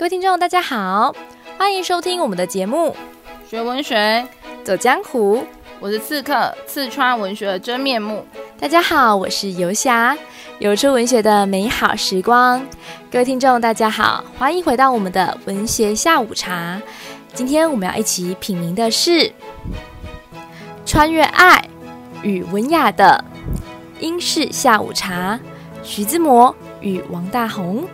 各位听众，大家好，欢迎收听我们的节目《学文学走江湖》。我是刺客，刺穿文学的真面目。大家好，我是游侠，游出文学的美好时光。各位听众，大家好，欢迎回到我们的文学下午茶。今天我们要一起品茗的是穿越爱与文雅的英式下午茶，徐志摩与王大鋐。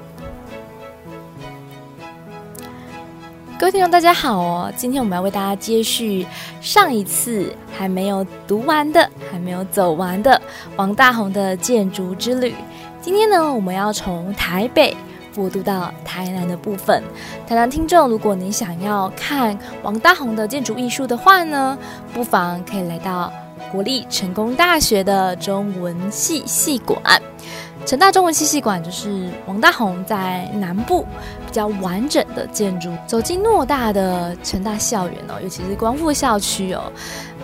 各位听众，大家好哦！今天我们要为大家接续上一次还没有读完的、还没有走完的王大宏的建筑之旅。今天呢，我们要从台北过渡到台南的部分。台南听众，如果你想要看王大宏的建筑艺术的话呢，不妨可以来到国立成功大学的中文系系馆。成大中文系系馆就是王大鋐在南部比较完整的建筑。走进偌大的成大校园哦，尤其是光复校区哦，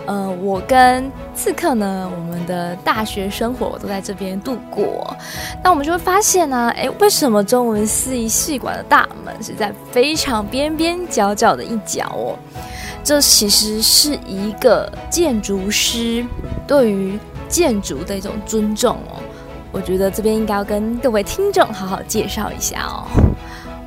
呃，我跟刺客呢，我们的大学生活都在这边度过。那我们就会发现呢、啊，诶，为什么中文系系馆的大门是在非常边边角角的一角哦？这其实是一个建筑师对于建筑的一种尊重哦。我觉得这边应该要跟各位听众好好介绍一下哦。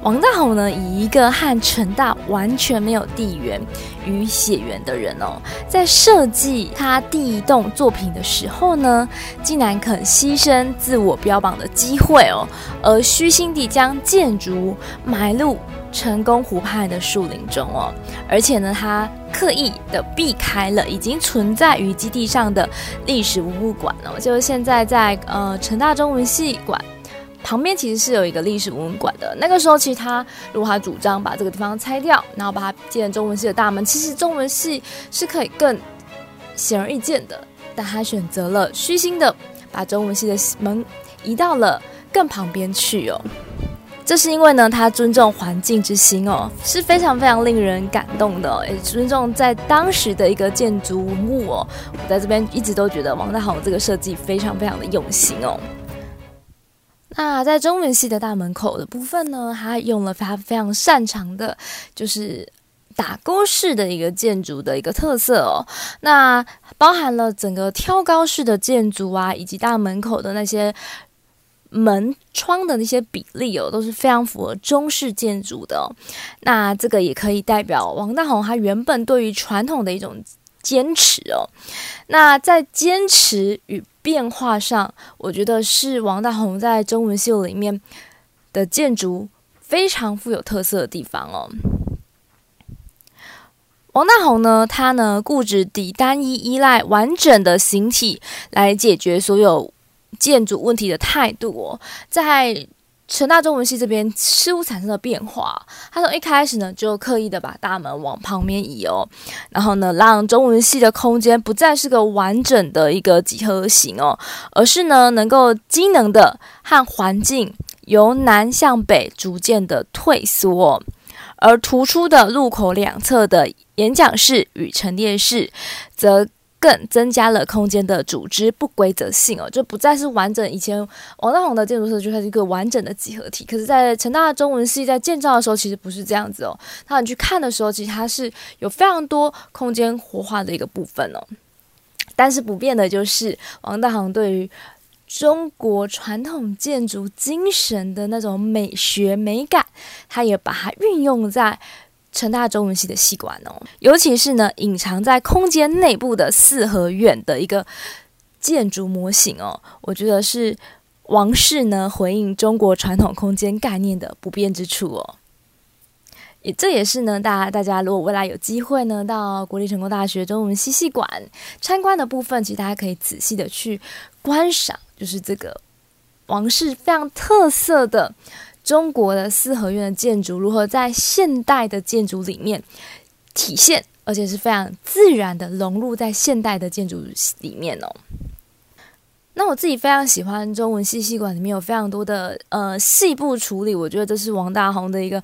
王大鋐呢，以一个和成大完全没有地缘与血缘的人哦，在设计他第一栋作品的时候呢，竟然肯牺牲自我标榜的机会哦，而虚心地将建筑埋入成功湖畔的树林中哦，而且呢，他刻意的避开了已经存在于基地上的历史文物馆哦，就是现在在呃成大中文系馆旁边，其实是有一个历史文物馆的。那个时候，其实他如果他主张把这个地方拆掉，然后把它建中文系的大门，其实中文系是可以更显而易见的，但他选择了虚心的把中文系的门移到了更旁边去哦。这是因为呢，他尊重环境之心哦，是非常非常令人感动的，也尊重在当时的一个建筑物哦。我在这边一直都觉得王大鋐这个设计非常非常的用心哦。那在中文系的大门口的部分呢，他用了他非常擅长的，就是打勾式的一个建筑的一个特色哦。那包含了整个挑高式的建筑啊，以及大门口的那些。门窗的那些比例哦，都是非常符合中式建筑的哦。那这个也可以代表王大鋐他原本对于传统的一种坚持哦。那在坚持与变化上，我觉得是王大红在中文秀里面的建筑非常富有特色的地方哦。王大红呢，他呢固执地单一依赖完整的形体来解决所有。建筑问题的态度哦，在成大中文系这边似乎产生了变化。他从一开始呢，就刻意的把大门往旁边移哦，然后呢，让中文系的空间不再是个完整的一个几何形哦，而是呢，能够机能的和环境由南向北逐渐的退缩，而突出的入口两侧的演讲室与陈列室，则。更增加了空间的组织不规则性哦，就不再是完整。以前王大鋐的建筑设计就是一个完整的几何体，可是，在成大中文系在建造的时候，其实不是这样子哦。那你去看的时候，其实它是有非常多空间活化的一个部分哦。但是不变的就是王大鋐对于中国传统建筑精神的那种美学美感，他也把它运用在。成大中文系的系馆哦，尤其是呢，隐藏在空间内部的四合院的一个建筑模型哦，我觉得是王室呢回应中国传统空间概念的不变之处哦。也这也是呢，大家大家如果未来有机会呢，到国立成功大学中文系系馆参观的部分，其实大家可以仔细的去观赏，就是这个王室非常特色的。中国的四合院的建筑如何在现代的建筑里面体现，而且是非常自然的融入在现代的建筑里面哦。那我自己非常喜欢中文系系馆里面有非常多的呃细部处理，我觉得这是王大鋐的一个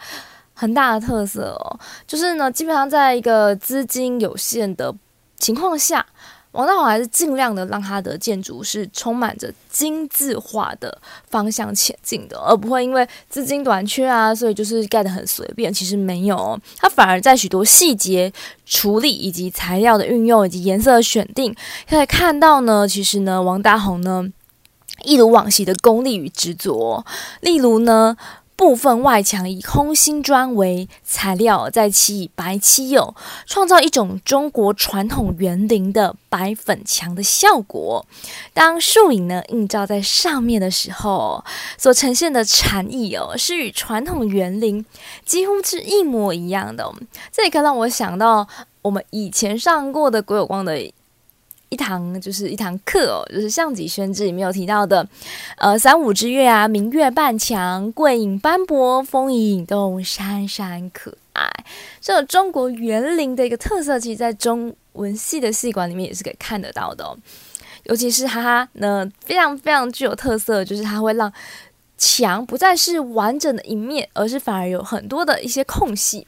很大的特色哦。就是呢，基本上在一个资金有限的情况下，王大閎还是尽量的让他的建筑是充满着精致化的方向前进的，而不会因为资金短缺啊，所以就是盖得很随便。其实没有，他反而在许多细节处理以及材料的运用以及颜色的选定，可以看到呢，其实呢，王大閎呢一如往昔的功力与执着。例如呢。部分外墙以空心砖为材料，再漆以白漆釉，创造一种中国传统园林的白粉墙的效果。当树影呢映照在上面的时候，所呈现的禅意哦，是与传统园林几乎是一模一样的。这也可以让我想到我们以前上过的归有光的。一堂就是一堂课哦，就是《项脊轩志》里面有提到的，呃，三五之月啊，明月半墙，桂影斑驳，风影引动，闪闪可爱。这个中国园林的一个特色，其实，在中文系的系馆里面也是可以看得到的哦。尤其是它呢，非常非常具有特色，就是它会让墙不再是完整的一面，而是反而有很多的一些空隙。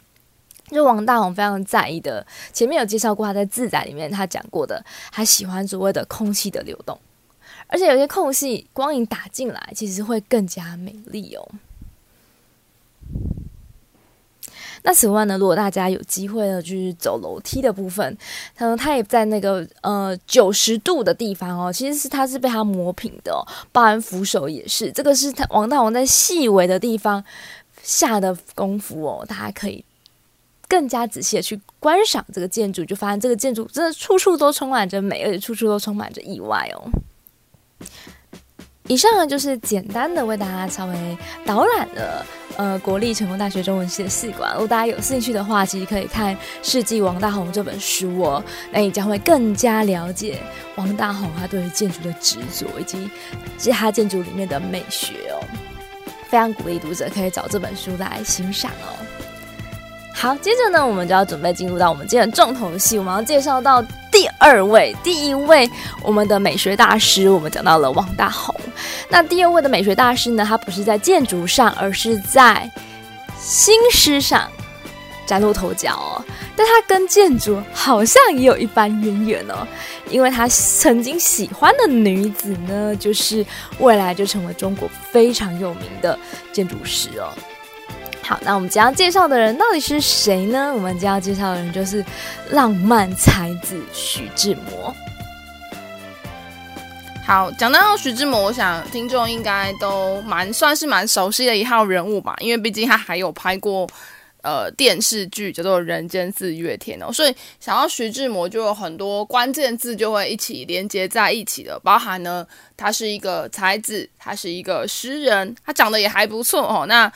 就王大宏非常在意的，前面有介绍过，他在自在里面他讲过的，他喜欢所谓的空气的流动，而且有些空隙光影打进来，其实会更加美丽哦。那此外呢，如果大家有机会呢，就是走楼梯的部分，他说他也在那个呃九十度的地方哦，其实是他是被他磨平的哦，包含扶手也是，这个是他王大閎在细微的地方下的功夫哦，大家可以。更加仔细的去观赏这个建筑，就发现这个建筑真的处处都充满着美，而且处处都充满着意外哦。以上呢就是简单的为大家稍微导览了呃国立成功大学中文系的系馆。如果大家有兴趣的话，其实可以看《世纪王大红》这本书哦，那你将会更加了解王大红他对于建筑的执着以及其他建筑里面的美学哦。非常鼓励读者可以找这本书来欣赏哦。好，接着呢，我们就要准备进入到我们今天的重头戏。我们要介绍到第二位，第一位我们的美学大师。我们讲到了王大閎。那第二位的美学大师呢，他不是在建筑上，而是在新诗上崭露头角哦。但他跟建筑好像也有一番渊源哦，因为他曾经喜欢的女子呢，就是未来就成为中国非常有名的建筑师哦。好，那我们将要介绍的人到底是谁呢？我们将要介绍的人就是浪漫才子徐志摩。好，讲到徐志摩，我想听众应该都蛮算是蛮熟悉的一号人物吧，因为毕竟他还有拍过呃电视剧叫做《人间四月天》哦，所以想到徐志摩就有很多关键字就会一起连接在一起的，包含呢，他是一个才子，他是一个诗人，他长得也还不错哦，那。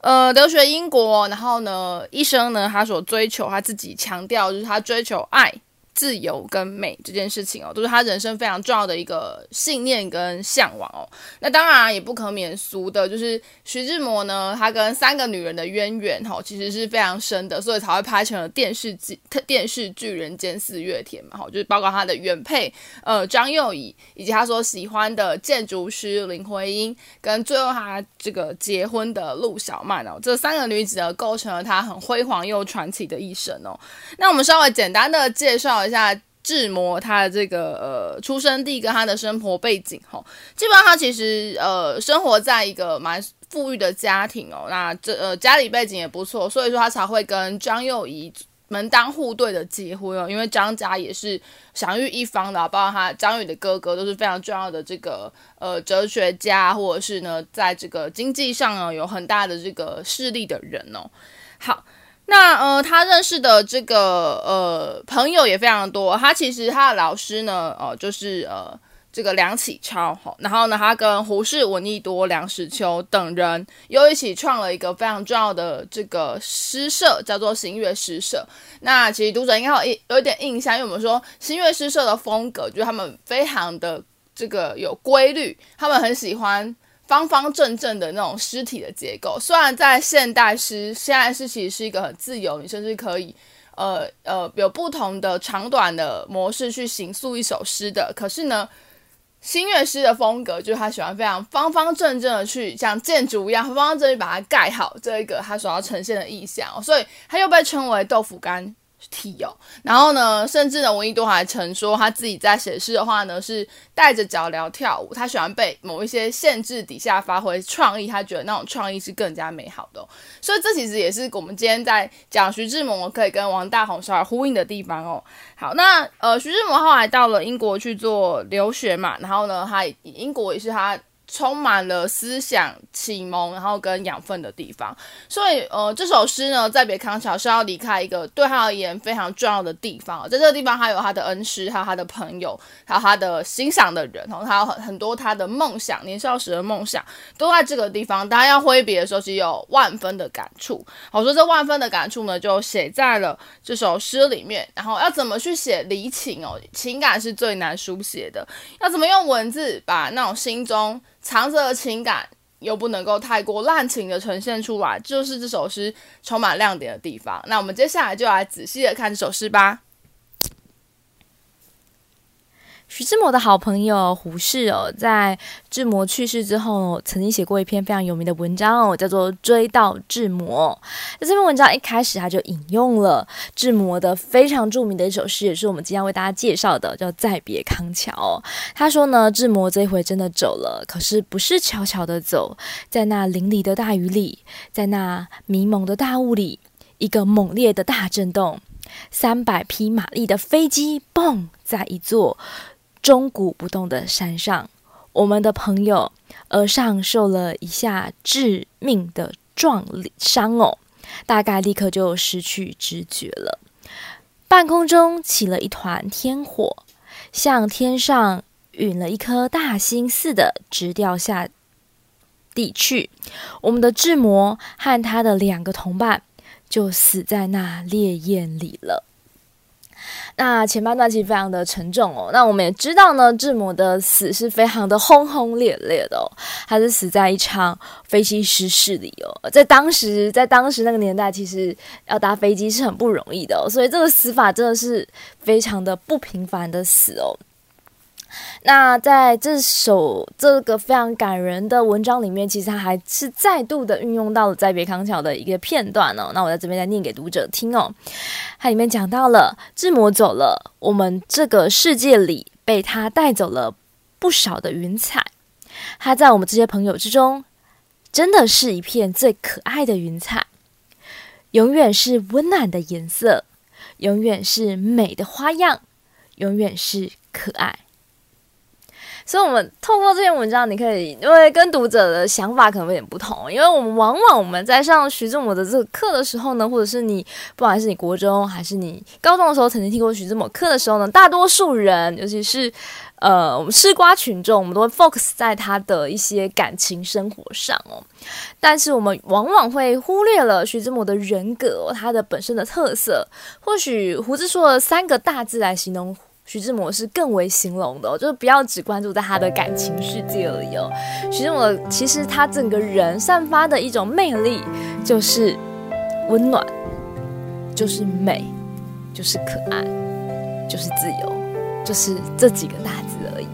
呃，留学英国，然后呢，医生呢，他所追求，他自己强调，就是他追求爱。自由跟美这件事情哦，都是他人生非常重要的一个信念跟向往哦。那当然也不可免俗的，就是徐志摩呢，他跟三个女人的渊源哈，其实是非常深的，所以才会拍成了电视剧《电视剧人间四月天》嘛，哈，就是包括他的原配呃张幼仪，以及他所喜欢的建筑师林徽因，跟最后他这个结婚的陆小曼哦，这三个女子呢，构成了他很辉煌又传奇的一生哦。那我们稍微简单的介绍下。下志摩他的这个呃出生地跟他的生活背景哈，基本上他其实呃生活在一个蛮富裕的家庭哦，那这呃家里背景也不错，所以说他才会跟张幼仪门当户对的结婚哦，因为张家也是享誉一方的，包括他张宇的哥哥都是非常重要的这个呃哲学家，或者是呢在这个经济上呢有很大的这个势力的人哦，好。那呃，他认识的这个呃朋友也非常多。他其实他的老师呢，哦、呃，就是呃这个梁启超。然后呢，他跟胡适、闻一多、梁实秋等人又一起创了一个非常重要的这个诗社，叫做新月诗社。那其实读者应该有一有一点印象，因为我们说新月诗社的风格，就是他们非常的这个有规律，他们很喜欢。方方正正的那种诗体的结构，虽然在现代诗，现代诗其实是一个很自由，你甚至可以，呃呃，有不同的长短的模式去行塑一首诗的。可是呢，新月诗的风格就是他喜欢非常方方正正的去像建筑一样，方方正正把它盖好，这一个他所要呈现的意象，所以他又被称为豆腐干。体哦，然后呢，甚至呢，闻一多还曾说他自己在写诗的话呢，是带着脚镣跳舞。他喜欢被某一些限制底下发挥创意，他觉得那种创意是更加美好的。所以这其实也是我们今天在讲徐志摩可以跟王大閎稍微呼应的地方哦。好，那呃，徐志摩后来到了英国去做留学嘛，然后呢，他英国也是他。充满了思想启蒙，然后跟养分的地方，所以呃，这首诗呢，再别康桥是要离开一个对他而言非常重要的地方，在这个地方，还有他的恩师，还有他的朋友，还有他的欣赏的人，然后他有很很多他的梦想，年少时的梦想都在这个地方。当他要挥别的时候，其实有万分的感触。好，说这万分的感触呢，就写在了这首诗里面。然后要怎么去写离情哦？情感是最难书写的，要怎么用文字把那种心中。藏着的情感又不能够太过滥情的呈现出来，就是这首诗充满亮点的地方。那我们接下来就来仔细的看这首诗吧。徐志摩的好朋友胡适哦，在志摩去世之后，曾经写过一篇非常有名的文章哦，叫做《追悼志摩》。在这篇文章一开始，他就引用了志摩的非常著名的一首诗，也是我们今天为大家介绍的，叫《再别康桥》。他说呢，志摩这一回真的走了，可是不是悄悄的走，在那淋漓的大雨里，在那迷蒙的大雾里，一个猛烈的大震动，三百匹马力的飞机，蹦在一座。终古不动的山上，我们的朋友额上受了一下致命的撞伤哦，大概立刻就失去知觉了。半空中起了一团天火，像天上陨了一颗大星似的，直掉下地去。我们的志摩和他的两个同伴就死在那烈焰里了。那前半段其实非常的沉重哦。那我们也知道呢，志摩的死是非常的轰轰烈烈的哦。他是死在一场飞机失事里哦。在当时，在当时那个年代，其实要搭飞机是很不容易的哦。所以这个死法真的是非常的不平凡的死哦。那在这首这个非常感人的文章里面，其实他还是再度的运用到了《再别康桥》的一个片段哦。那我在这边再念给读者听哦。它里面讲到了志摩走了，我们这个世界里被他带走了不少的云彩。他在我们这些朋友之中，真的是一片最可爱的云彩，永远是温暖的颜色，永远是美的花样，永远是可爱。所以，我们透过这篇文章，你可以因为跟读者的想法可能有点不同，因为我们往往我们在上徐志摩的这个课的时候呢，或者是你不管是你国中还是你高中的时候曾经听过徐志摩课的时候呢，大多数人，尤其是呃我们吃瓜群众，我们都会 focus 在他的一些感情生活上哦，但是我们往往会忽略了徐志摩的人格，他的本身的特色。或许胡子说了三个大字来形容。徐志摩是更为形容的，就是不要只关注在他的感情世界里哦。徐志摩其实他整个人散发的一种魅力，就是温暖，就是美，就是可爱，就是自由，就是这几个大字而已。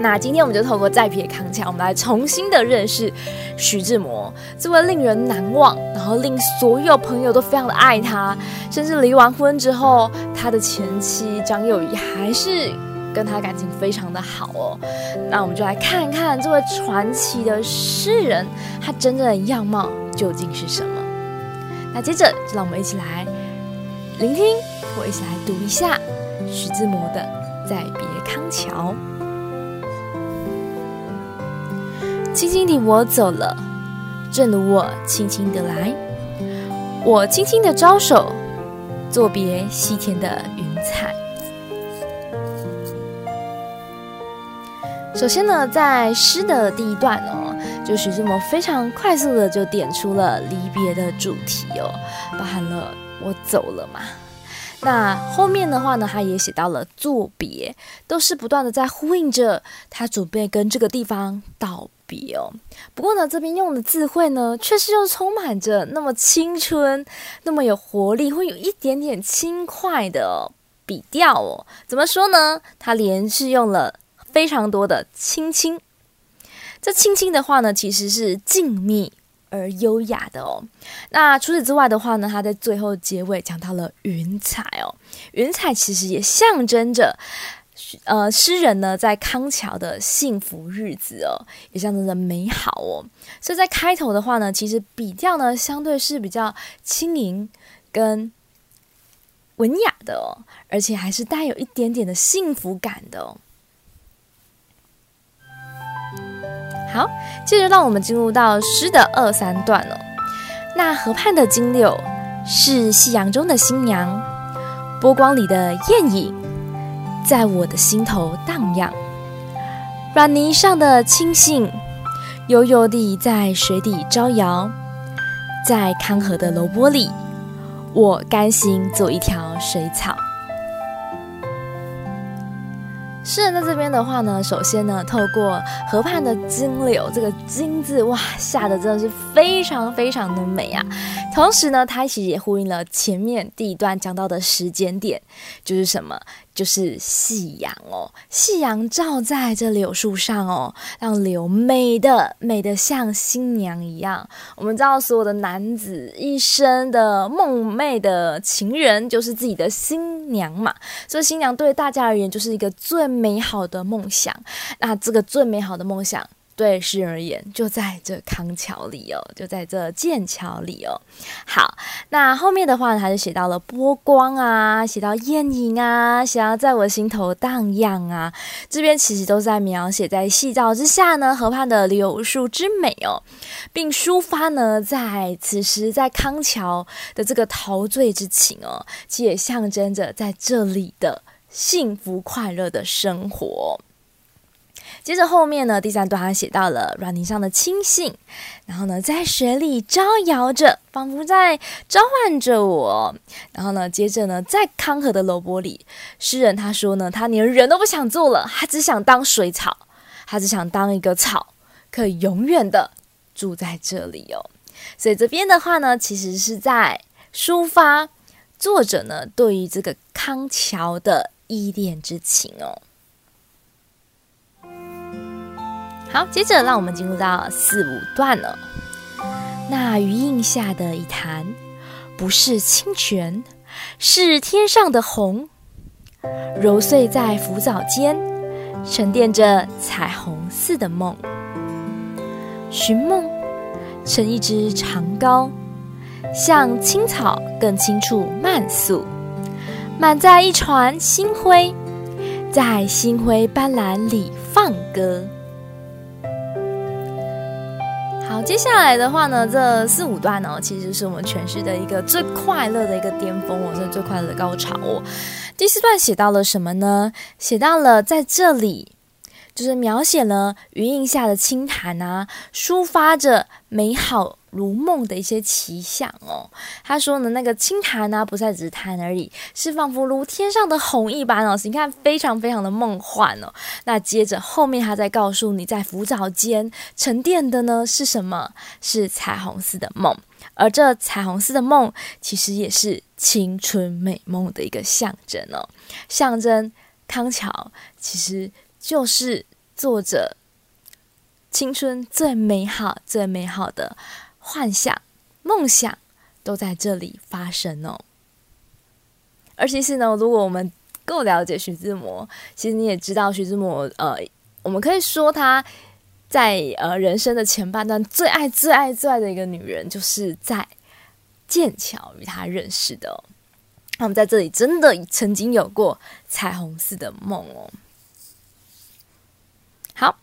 那今天我们就透过再别康桥，我们来重新的认识徐志摩，这位令人难忘，然后令所有朋友都非常的爱他，甚至离完婚之后，他的前妻张幼仪还是跟他感情非常的好哦。那我们就来看看这位传奇的诗人，他真正的样貌究竟是什么？那接着就让我们一起来聆听，我一起来读一下徐志摩的《再别康桥》。轻轻地我走了，正如我轻轻地来。我轻轻地招手，作别西天的云彩。首先呢，在诗的第一段哦，就徐志摩非常快速的就点出了离别的主题哦，包含了我走了嘛。那后面的话呢，他也写到了作别，都是不断的在呼应着他准备跟这个地方道笔哦。不过呢，这边用的字汇呢，确实又充满着那么青春、那么有活力，会有一点点轻快的笔调哦。怎么说呢？他连续用了非常多的“轻轻”。这“轻轻”的话呢，其实是静谧而优雅的哦。那除此之外的话呢，他在最后结尾讲到了云彩哦，云彩其实也象征着。呃，诗人呢，在康桥的幸福日子哦，也象征着美好哦。所以在开头的话呢，其实比较呢，相对是比较轻盈跟文雅的哦，而且还是带有一点点的幸福感的哦。好，接着让我们进入到诗的二三段了。那河畔的金柳是夕阳中的新娘，波光里的艳影。在我的心头荡漾，软泥上的青荇悠悠地在水底招摇，在康河的柔波里，我甘心做一条水草。诗人在这边的话呢，首先呢，透过河畔的金柳这个“金”字，哇，下的真的是非常非常的美啊！同时呢，它其实也呼应了前面第一段讲到的时间点，就是什么？就是夕阳哦，夕阳照在这柳树上哦，让柳美的美的像新娘一样。我们知道，所有的男子一生的梦寐的情人就是自己的新娘嘛，所以新娘对大家而言就是一个最美好的梦想。那这个最美好的梦想。对诗人而言，就在这康桥里哦，就在这剑桥里哦。好，那后面的话呢，他就写到了波光啊，写到艳影啊，写到在我心头荡漾啊。这边其实都在描写在夕照之下呢，河畔的柳树之美哦，并抒发呢，在此时在康桥的这个陶醉之情哦，其实也象征着在这里的幸福快乐的生活。接着后面呢，第三段他写到了软泥上的青荇，然后呢，在水里招摇着，仿佛在召唤着我。然后呢，接着呢，在康河的柔波里，诗人他说呢，他连人都不想做了，他只想当水草，他只想当一个草，可以永远的住在这里哦。所以这边的话呢，其实是在抒发作者呢对于这个康桥的依恋之情哦。好，接着让我们进入到四五段了。那余荫下的一潭，不是清泉，是天上的虹，揉碎在浮藻间，沉淀着彩虹似的梦。寻梦，成一支长篙，像青草更青处漫溯，满载一船星辉，在星辉斑斓里放歌。接下来的话呢，这四五段呢，其实是我们诠释的一个最快乐的一个巅峰哦，是最快乐的高潮哦。第四段写到了什么呢？写到了在这里，就是描写了云荫下的清潭啊，抒发着美好。如梦的一些奇想哦，他说呢，那个清潭呢，不再只是潭而已，是仿佛如天上的虹一般哦。你看，非常非常的梦幻哦。那接着后面他再告诉你，在浮藻间沉淀的呢是什么？是彩虹似的梦，而这彩虹似的梦，其实也是青春美梦的一个象征哦。象征康桥，其实就是作者青春最美好、最美好的。幻想、梦想都在这里发生哦。而其实呢，如果我们够了解徐志摩，其实你也知道徐志摩，呃，我们可以说他在呃人生的前半段最爱、最爱、最爱的一个女人，就是在剑桥与他认识的哦。他们在这里真的曾经有过彩虹似的梦哦。好，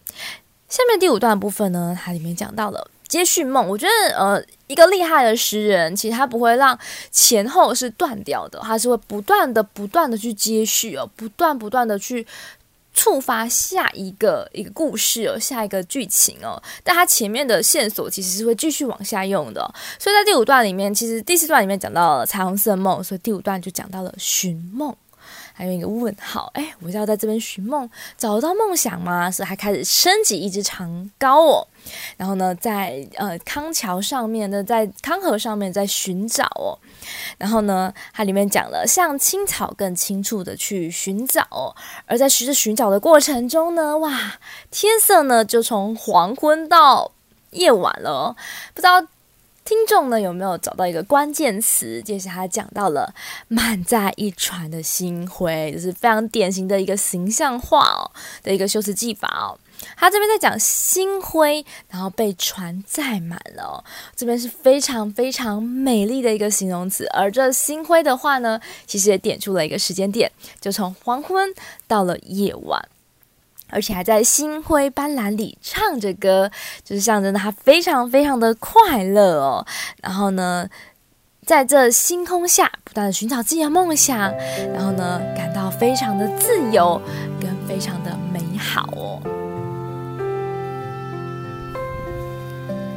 下面第五段部分呢，它里面讲到了。接续梦，我觉得呃，一个厉害的诗人，其实他不会让前后是断掉的，他是会不断的、不断的去接续哦，不断不断的去触发下一个一个故事哦，下一个剧情哦。但他前面的线索其实是会继续往下用的，所以在第五段里面，其实第四段里面讲到了彩虹色的梦，所以第五段就讲到了寻梦。还有一个问号，哎，我是要在这边寻梦，找到梦想吗？是还开始升起一支长篙哦，然后呢，在呃康桥上面呢，在康河上面在寻找哦，然后呢，它里面讲了像青草更青处的去寻找哦，而在寻着寻找的过程中呢，哇，天色呢就从黄昏到夜晚了哦，不知道听众呢有没有找到一个关键词？接下来他讲到了满载一船的星辉，就是非常典型的一个形象化哦的一个修辞技法哦。他这边在讲星辉，然后被船载满了哦，这边是非常非常美丽的一个形容词。而这星辉的话呢，其实也点出了一个时间点，就从黄昏到了夜晚。而且还在星辉斑斓里唱着歌，就是象征着他非常非常的快乐哦。然后呢，在这星空下不断的寻找自己的梦想，然后呢，感到非常的自由跟非常的美好哦。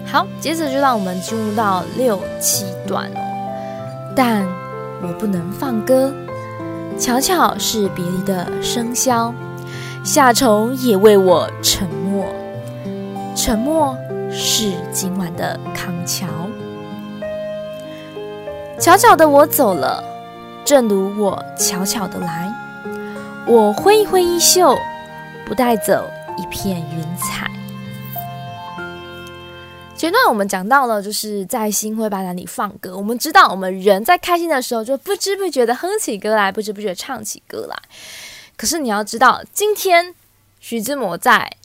好，接着就让我们进入到六七段哦。但我不能放歌，悄悄是别离的笙箫。夏虫也为我沉默，沉默是今晚的康桥。悄悄的我走了，正如我悄悄的来。我挥一挥衣袖，不带走一片云彩。前段我们讲到了，就是在星辉斑斓里放歌。我们知道，我们人在开心的时候，就不知不觉的哼起歌来，不知不觉唱起歌来。可是你要知道，今天徐志摩在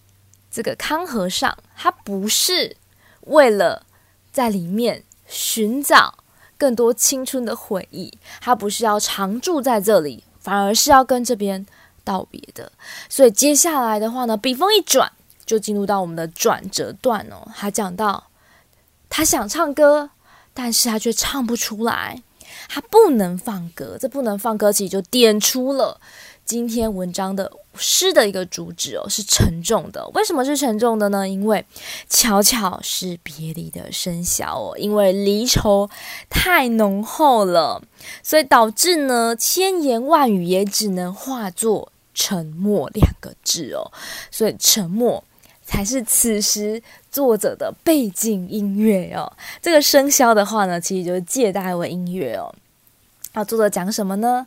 这个康河上，他不是为了在里面寻找更多青春的回忆，他不是要常住在这里，反而是要跟这边道别的。所以接下来的话呢，笔锋一转，就进入到我们的转折段哦。他讲到，他想唱歌，但是他却唱不出来，他不能放歌。这不能放歌，其实就点出了。今天文章的诗的一个主旨哦，是沉重的。为什么是沉重的呢？因为巧巧是别离的笙箫哦，因为离愁太浓厚了，所以导致呢千言万语也只能化作沉默两个字哦。所以沉默才是此时作者的背景音乐哦。这个笙箫的话呢，其实就是借代为音乐哦。啊，作者讲什么呢？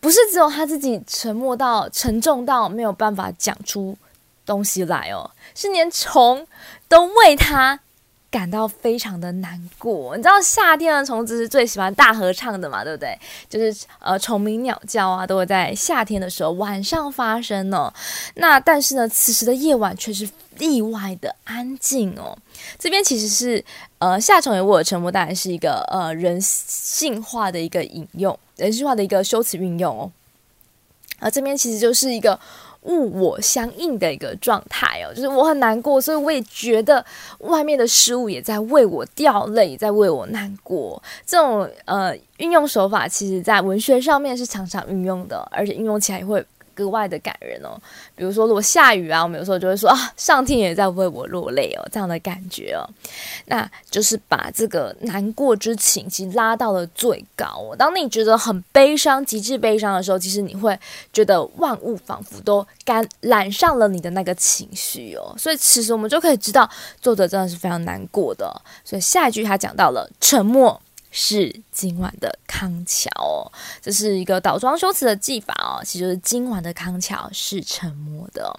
不是只有他自己沉默到沉重到没有办法讲出东西来哦，是连虫都为他感到非常的难过。你知道夏天的虫子是最喜欢大合唱的嘛？对不对？就是呃虫鸣鸟叫啊，都会在夏天的时候晚上发生哦。那但是呢，此时的夜晚却是意外的安静哦。这边其实是呃夏虫也为我沉默，当然是一个呃人性化的一个引用。人性化的一个修辞运用哦，而这边其实就是一个物我相应的一个状态哦，就是我很难过，所以我也觉得外面的事物也在为我掉泪，在为我难过。这种呃运用手法，其实在文学上面是常常运用的，而且运用起来也会。格外的感人哦，比如说如果下雨啊，我们有时候就会说啊，上天也在为我落泪哦，这样的感觉哦，那就是把这个难过之情其实拉到了最高。当你觉得很悲伤、极致悲伤的时候，其实你会觉得万物仿佛都感染上了你的那个情绪哦。所以其实我们就可以知道，作者真的是非常难过的。所以下一句他讲到了沉默。是今晚的康桥哦，这是一个倒装修辞的技法哦。其实是今晚的康桥是沉默的，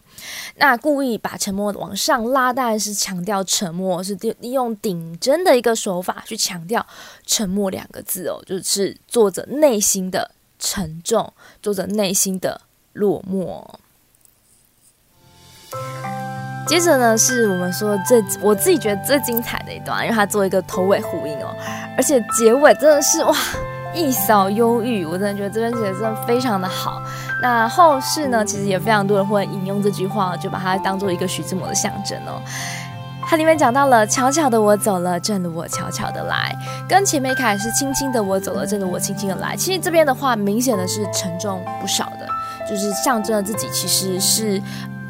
那故意把沉默往上拉，当然是强调沉默，是利用顶针的一个手法去强调沉默两个字哦，就是作者内心的沉重，作者内心的落寞。接着呢，是我们说最我自己觉得最精彩的一段，因为它做一个头尾呼应哦，而且结尾真的是哇，一扫忧郁，我真的觉得这边写的真的非常的好。那后世呢，其实也非常多人会引用这句话，就把它当做一个徐志摩的象征哦。它里面讲到了悄悄的我走了，正如我悄悄的来，跟前面开始是轻轻的我走了，正如我轻轻的来。其实这边的话，明显的是沉重不少的，就是象征了自己其实是。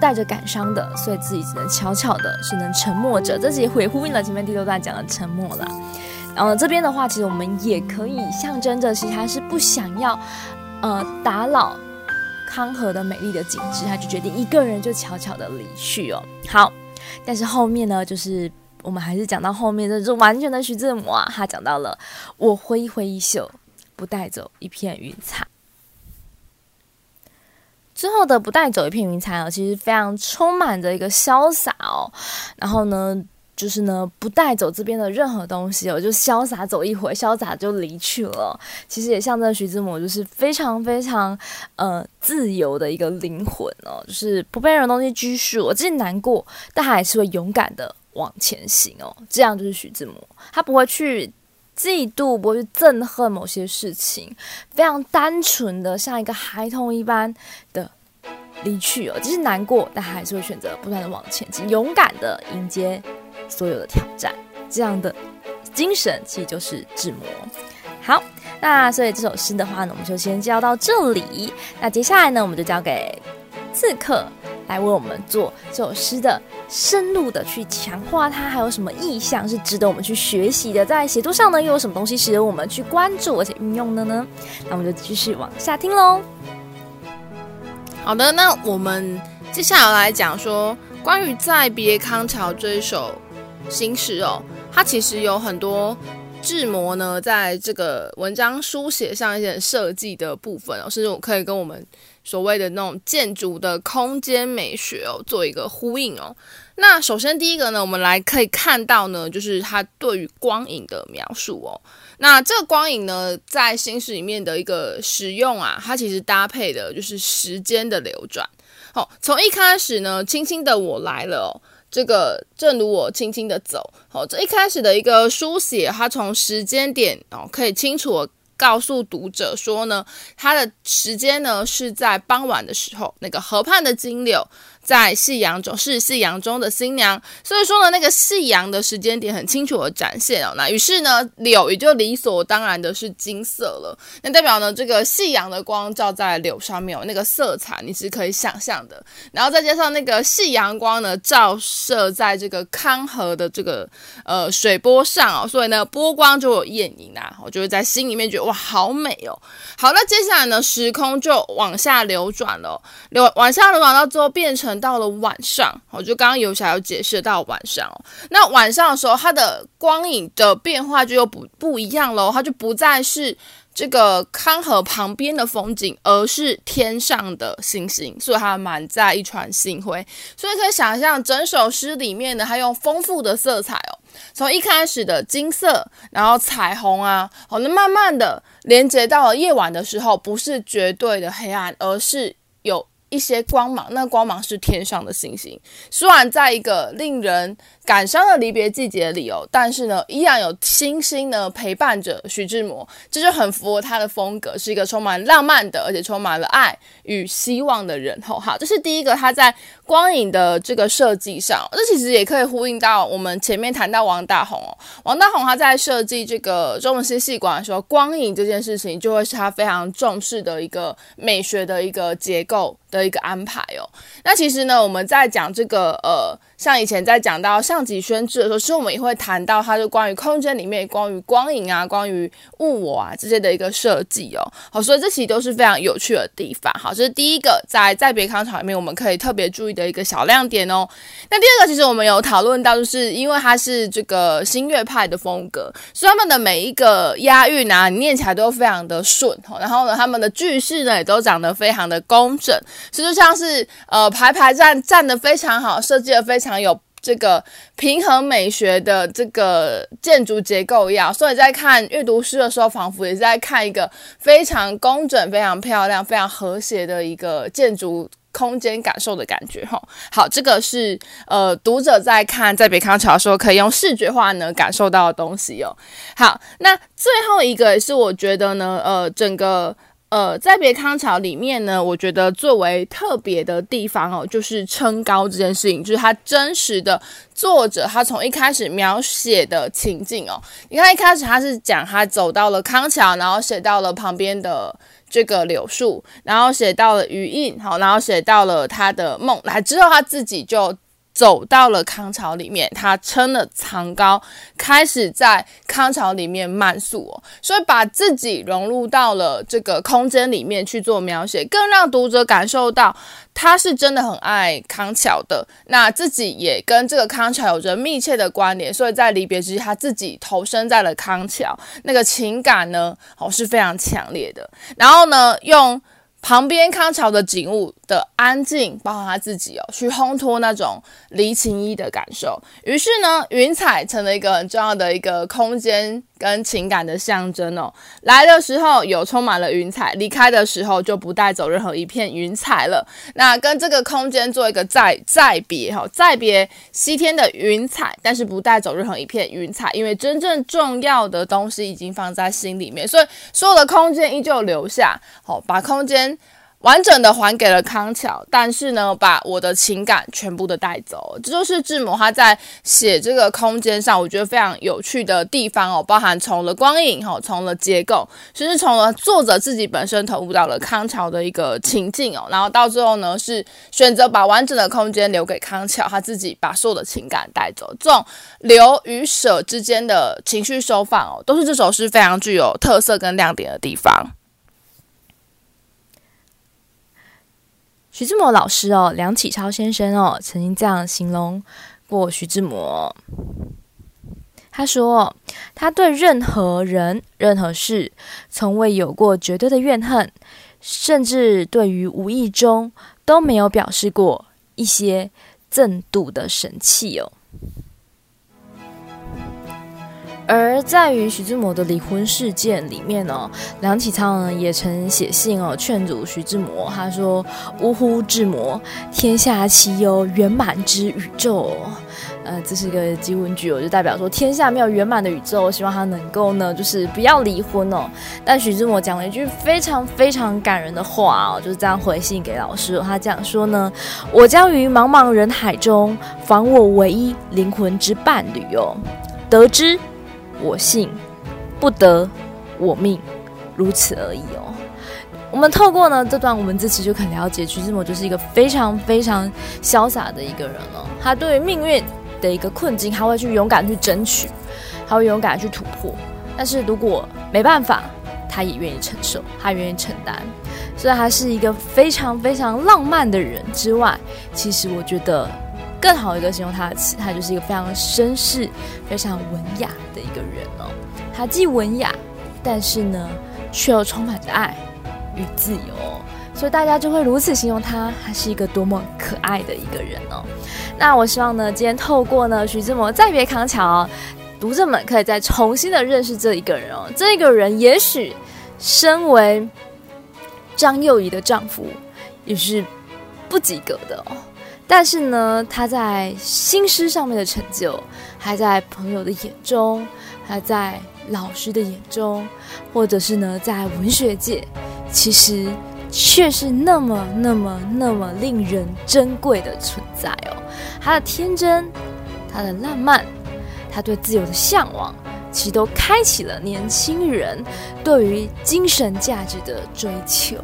带着感伤的，所以自己只能悄悄的，只能沉默着。这也回呼应了前面第六段讲的沉默了。然后这边的话，其实我们也可以象征着，其实他是不想要，呃，打扰康河的美丽的景致，他就决定一个人就悄悄的离去哦。好，但是后面呢，就是我们还是讲到后面，这是完全的徐志摩啊，他讲到了我挥一挥衣袖，不带走一片云彩。之后的不带走一片云彩哦，其实非常充满着一个潇洒哦。然后呢，就是呢，不带走这边的任何东西哦，就潇洒走一回，潇洒就离去了。其实也象征徐志摩就是非常非常呃自由的一个灵魂哦，就是不被任何东西拘束。我即使难过，但他还是会勇敢的往前行哦。这样就是徐志摩，他不会去嫉妒，不会去憎恨某些事情，非常单纯的像一个孩童一般的。离去哦，即使难过，但还是会选择不断的往前进，勇敢的迎接所有的挑战。这样的精神其实就是志摩。好，那所以这首诗的话呢，我们就先教到这里。那接下来呢，我们就交给刺客来为我们做这首诗的深入的去强化它，还有什么意象是值得我们去学习的？在写作上呢，又有什么东西值得我们去关注而且运用的呢？那我们就继续往下听喽。好的，那我们接下来来讲说关于《再别康桥》这一首新诗哦，它其实有很多志摩呢在这个文章书写上一些设计的部分哦，甚至我可以跟我们所谓的那种建筑的空间美学哦做一个呼应哦。那首先第一个呢，我们来可以看到呢，就是它对于光影的描述哦。那这个光影呢，在新式里面的一个使用啊，它其实搭配的就是时间的流转。好，从一开始呢，轻轻的我来了哦，这个正如我轻轻的走。好，这一开始的一个书写，它从时间点哦，可以清楚告诉读者说呢，它的时间呢是在傍晚的时候，那个河畔的金柳。在夕阳中是夕阳中的新娘，所以说呢，那个夕阳的时间点很清楚的展现哦。那于是呢，柳也就理所当然的是金色了。那代表呢，这个夕阳的光照在柳上面，有那个色彩你是可以想象的。然后再加上那个夕阳光呢，照射在这个康河的这个呃水波上哦，所以呢，波光就有艳影啊。我就会在心里面觉得哇，好美哦。好，那接下来呢，时空就往下流转了，流往下流转到最后变成。等到了晚上，我就刚刚游侠有解释到晚上哦。那晚上的时候，它的光影的变化就又不不一样喽，它就不再是这个康河旁边的风景，而是天上的星星，所以它满载一船星辉。所以可以想象，整首诗里面呢，它用丰富的色彩哦，从一开始的金色，然后彩虹啊，好，那慢慢的连接到了夜晚的时候，不是绝对的黑暗，而是有。一些光芒，那光芒是天上的星星。虽然在一个令人感伤的离别季节里哦，但是呢，依然有星星呢陪伴着徐志摩，这就很符合他的风格，是一个充满浪漫的，而且充满了爱与希望的人。吼，好，这是第一个，他在光影的这个设计上，这其实也可以呼应到我们前面谈到王大閎哦。王大閎他在设计这个中文新戏馆的时候，光影这件事情就会是他非常重视的一个美学的一个结构的一个安排哦。那其实呢，我们在讲这个呃。像以前在讲到项脊轩志的时候，其实我们也会谈到它就关于空间里面、关于光影啊、关于物我啊这些的一个设计哦。好，所以这其实都是非常有趣的地方。好，这是第一个在再别康桥里面我们可以特别注意的一个小亮点哦。那第二个，其实我们有讨论到，就是因为它是这个新月派的风格，所以他们的每一个押韵啊，你念起来都非常的顺。然后呢，他们的句式呢也都长得非常的工整，所以就像是呃排排站站的非常好，设计的非常。常有这个平衡美学的这个建筑结构一样，所以在看阅读诗的时候，仿佛也是在看一个非常工整、非常漂亮、非常和谐的一个建筑空间感受的感觉。哈，好，这个是呃读者在看《在北康桥》的时候可以用视觉化呢感受到的东西哦。好，那最后一个也是我觉得呢，呃，整个。呃，再别康桥里面呢，我觉得最为特别的地方哦，就是撑高这件事情，就是他真实的作者，他从一开始描写的情境哦，你看一开始他是讲他走到了康桥，然后写到了旁边的这个柳树，然后写到了余印，好，然后写到了他的梦，来之后他自己就。走到了康桥里面，他撑了长篙，开始在康桥里面漫溯哦，所以把自己融入到了这个空间里面去做描写，更让读者感受到他是真的很爱康桥的，那自己也跟这个康桥有着密切的关联，所以在离别之际，他自己投身在了康桥，那个情感呢，哦是非常强烈的。然后呢，用旁边康桥的景物的安静，包括他自己哦，去烘托那种离情依的感受。于是呢，云彩成了一个很重要的一个空间跟情感的象征哦。来的时候有充满了云彩，离开的时候就不带走任何一片云彩了。那跟这个空间做一个再再别哈，再别西天的云彩，但是不带走任何一片云彩，因为真正重要的东西已经放在心里面，所以所有的空间依旧留下。好，把空间。完整的还给了康桥，但是呢，把我的情感全部的带走，这就是志摩他在写这个空间上，我觉得非常有趣的地方哦，包含从了光影哈，从了结构，其实从了作者自己本身投入到了康桥的一个情境哦，然后到最后呢，是选择把完整的空间留给康桥，他自己把所有的情感带走，这种留与舍之间的情绪收放哦，都是这首诗非常具有特色跟亮点的地方。徐志摩老师哦，梁启超先生哦，曾经这样形容过徐志摩。他说：“他对任何人、任何事，从未有过绝对的怨恨，甚至对于无意中都没有表示过一些憎妒的神气哦。”而在于徐志摩的离婚事件里面呢、哦，梁启超呢也曾写信哦劝阻徐志摩，他说：“呜呼，志摩，天下岂有圆满之宇宙？”呃，这是一个疑问句，我就代表说天下没有圆满的宇宙。希望他能够呢，就是不要离婚哦。但徐志摩讲了一句非常非常感人的话哦，就是这样回信给老师、哦。他讲说呢：“我将于茫茫人海中访我唯一灵魂之伴侣哦，得知。”我幸，不得我命，如此而已哦。我们透过呢这段文字，其实就可以了解徐志摩就是一个非常非常潇洒的一个人哦。他对于命运的一个困境，他会去勇敢去争取，他会勇敢去突破。但是如果没办法，他也愿意承受，他愿意承担。所以他是一个非常非常浪漫的人之外，其实我觉得。更好一个形容他的词，他就是一个非常绅士、非常文雅的一个人哦。他既文雅，但是呢，却又充满着爱与自由。所以大家就会如此形容他，他是一个多么可爱的一个人哦。那我希望呢，今天透过呢徐志摩《再别康桥》，读者们可以再重新的认识这一个人哦。这个人也许身为张幼仪的丈夫，也是不及格的哦。但是呢，他在新诗上面的成就，还在朋友的眼中，还在老师的眼中，或者是呢，在文学界，其实却是那么、那么、那么令人珍贵的存在哦。他的天真，他的浪漫，他对自由的向往，其实都开启了年轻人对于精神价值的追求。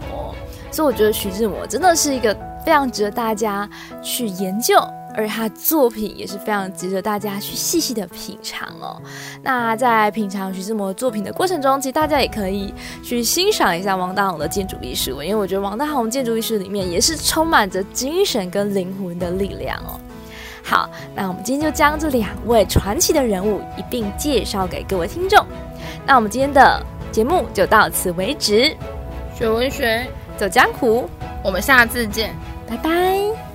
所以，我觉得徐志摩真的是一个。非常值得大家去研究，而他作品也是非常值得大家去细细的品尝哦。那在品尝徐志摩作品的过程中，其实大家也可以去欣赏一下王大閎的建筑艺术，因为我觉得王大閎建筑艺术里面也是充满着精神跟灵魂的力量哦。好，那我们今天就将这两位传奇的人物一并介绍给各位听众。那我们今天的节目就到此为止，学文学，走江湖，我们下次见。拜拜。